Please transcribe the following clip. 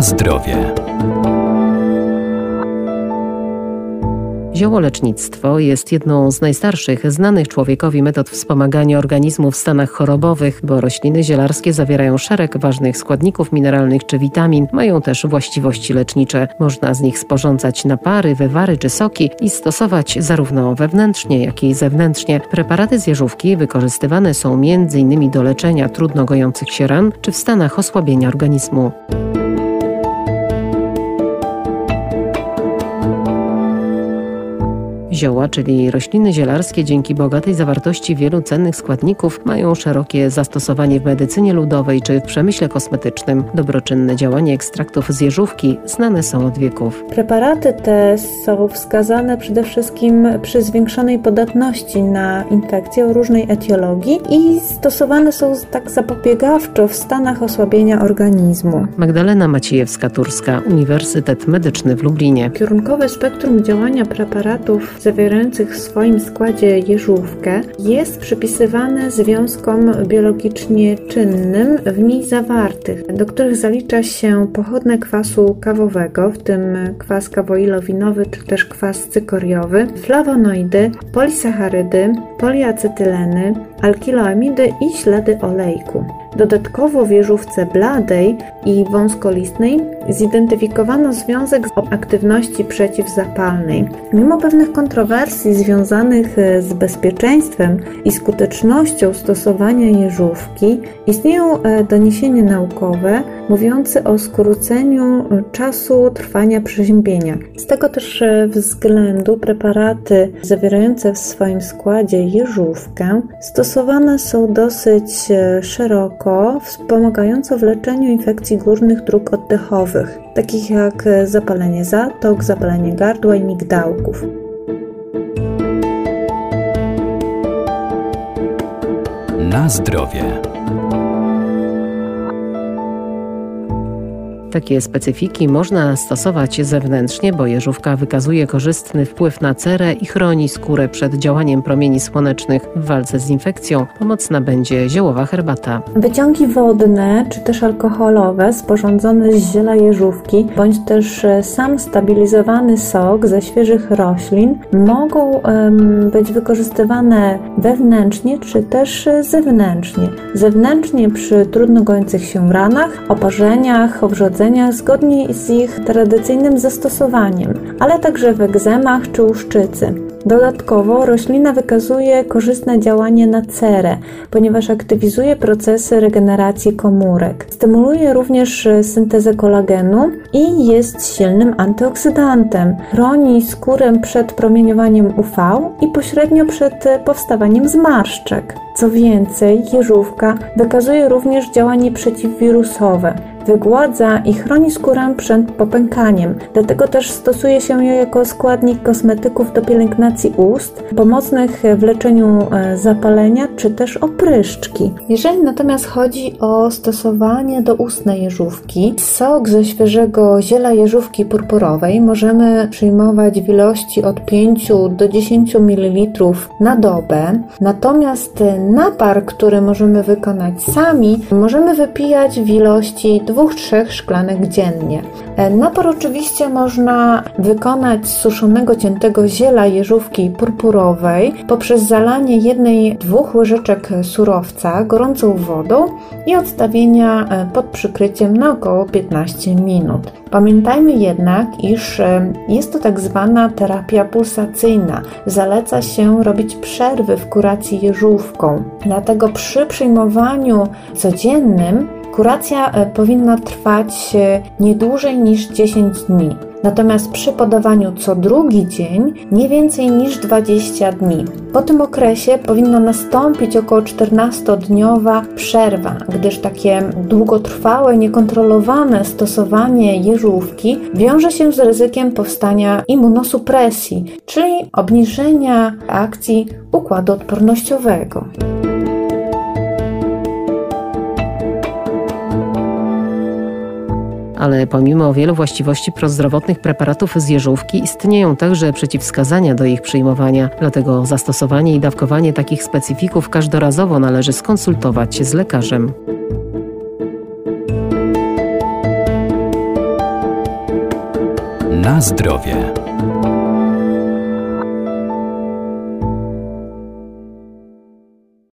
Zdrowie. Ziołolecznictwo jest jedną z najstarszych znanych człowiekowi metod wspomagania organizmu w stanach chorobowych, bo rośliny zielarskie zawierają szereg ważnych składników mineralnych czy witamin, mają też właściwości lecznicze. Można z nich sporządzać napary, wywary czy soki i stosować zarówno wewnętrznie, jak i zewnętrznie. Preparaty z jeżówki wykorzystywane są m.in. do leczenia trudno gojących się ran czy w stanach osłabienia organizmu. Zioła, czyli rośliny zielarskie, dzięki bogatej zawartości wielu cennych składników, mają szerokie zastosowanie w medycynie ludowej czy w przemyśle kosmetycznym. Dobroczynne działanie ekstraktów z jeżówki znane są od wieków. Preparaty te są wskazane przede wszystkim przy zwiększonej podatności na infekcje o różnej etiologii i stosowane są tak zapobiegawczo w stanach osłabienia organizmu. Magdalena Maciejewska-Turska, Uniwersytet Medyczny w Lublinie. Kierunkowe spektrum działania preparatów zawierających w swoim składzie jeżówkę jest przypisywane związkom biologicznie czynnym w niej zawartych, do których zalicza się pochodne kwasu kawowego, w tym kwas kawoilowinowy czy też kwas cykoriowy, flawonoidy, polisacharydy, poliacetyleny, alkiloamidy i ślady olejku. Dodatkowo w jeżówce bladej i wąskolistnej zidentyfikowano związek z aktywności przeciwzapalnej. Mimo pewnych kontrowersji związanych e, z bezpieczeństwem i skutecznością stosowania jeżówki, istnieją e, doniesienia naukowe mówiące o skróceniu e, czasu trwania przeziębienia. Z tego też względu preparaty zawierające w swoim składzie jeżówkę stosowane są dosyć szeroko wspomagająco w leczeniu infekcji górnych dróg oddechowych, takich jak zapalenie zatok, zapalenie gardła i migdałków. Na zdrowie. Takie specyfiki można stosować zewnętrznie, bo jeżówka wykazuje korzystny wpływ na cerę i chroni skórę przed działaniem promieni słonecznych. W walce z infekcją pomocna będzie ziołowa herbata. Wyciągi wodne czy też alkoholowe sporządzone z ziela jeżówki bądź też e, sam stabilizowany sok ze świeżych roślin mogą być wykorzystywane wewnętrznie czy też e, zewnętrznie. Zewnętrznie przy trudno gojących się ranach, oparzeniach, owrzodzeniach zgodnie z ich tradycyjnym zastosowaniem, ale także w egzemach czy łuszczycy. Dodatkowo roślina wykazuje korzystne działanie na cerę, ponieważ aktywizuje procesy regeneracji komórek. Stymuluje również syntezę kolagenu i jest silnym antyoksydantem. Chroni skórę przed promieniowaniem UV i pośrednio przed powstawaniem zmarszczek. Co więcej, jeżówka wykazuje również działanie przeciwwirusowe wygładza i chroni skórę przed popękaniem. Dlatego też stosuje się ją jako składnik kosmetyków do pielęgnacji ust, pomocnych w leczeniu e, zapalenia czy też opryszczki. Jeżeli natomiast chodzi o stosowanie do ustnej jeżówki, sok ze świeżego ziela jeżówki purpurowej możemy przyjmować w ilości od 5 do 10 ml na dobę. Natomiast napar, który możemy wykonać sami, możemy wypijać w ilości 2 dwóch-trzech szklanek dziennie. E, napar oczywiście można wykonać z suszonego ciętego ziela jeżówki purpurowej poprzez zalanie jednej, dwóch łyżeczek surowca gorącą wodą i odstawienia e, pod przykryciem na około 15 minut. Pamiętajmy jednak, iż e, jest to tak zwana terapia pulsacyjna. Zaleca się robić przerwy w kuracji jeżówką. Dlatego przy przyjmowaniu codziennym Kuracja e, powinna trwać e, nie dłużej niż 10 dni. Natomiast przy podawaniu co drugi dzień nie więcej niż 20 dni. Po tym okresie powinna nastąpić około 14-dniowa przerwa, gdyż takie długotrwałe, niekontrolowane stosowanie jeżówki wiąże się z ryzykiem powstania immunosupresji, czyli obniżenia akcji układu odpornościowego. ale pomimo wielu właściwości prozdrowotnych preparatów z jeżówki istnieją także przeciwwskazania do ich przyjmowania. Dlatego zastosowanie i dawkowanie takich specyfików każdorazowo należy skonsultować się z lekarzem. Na zdrowie.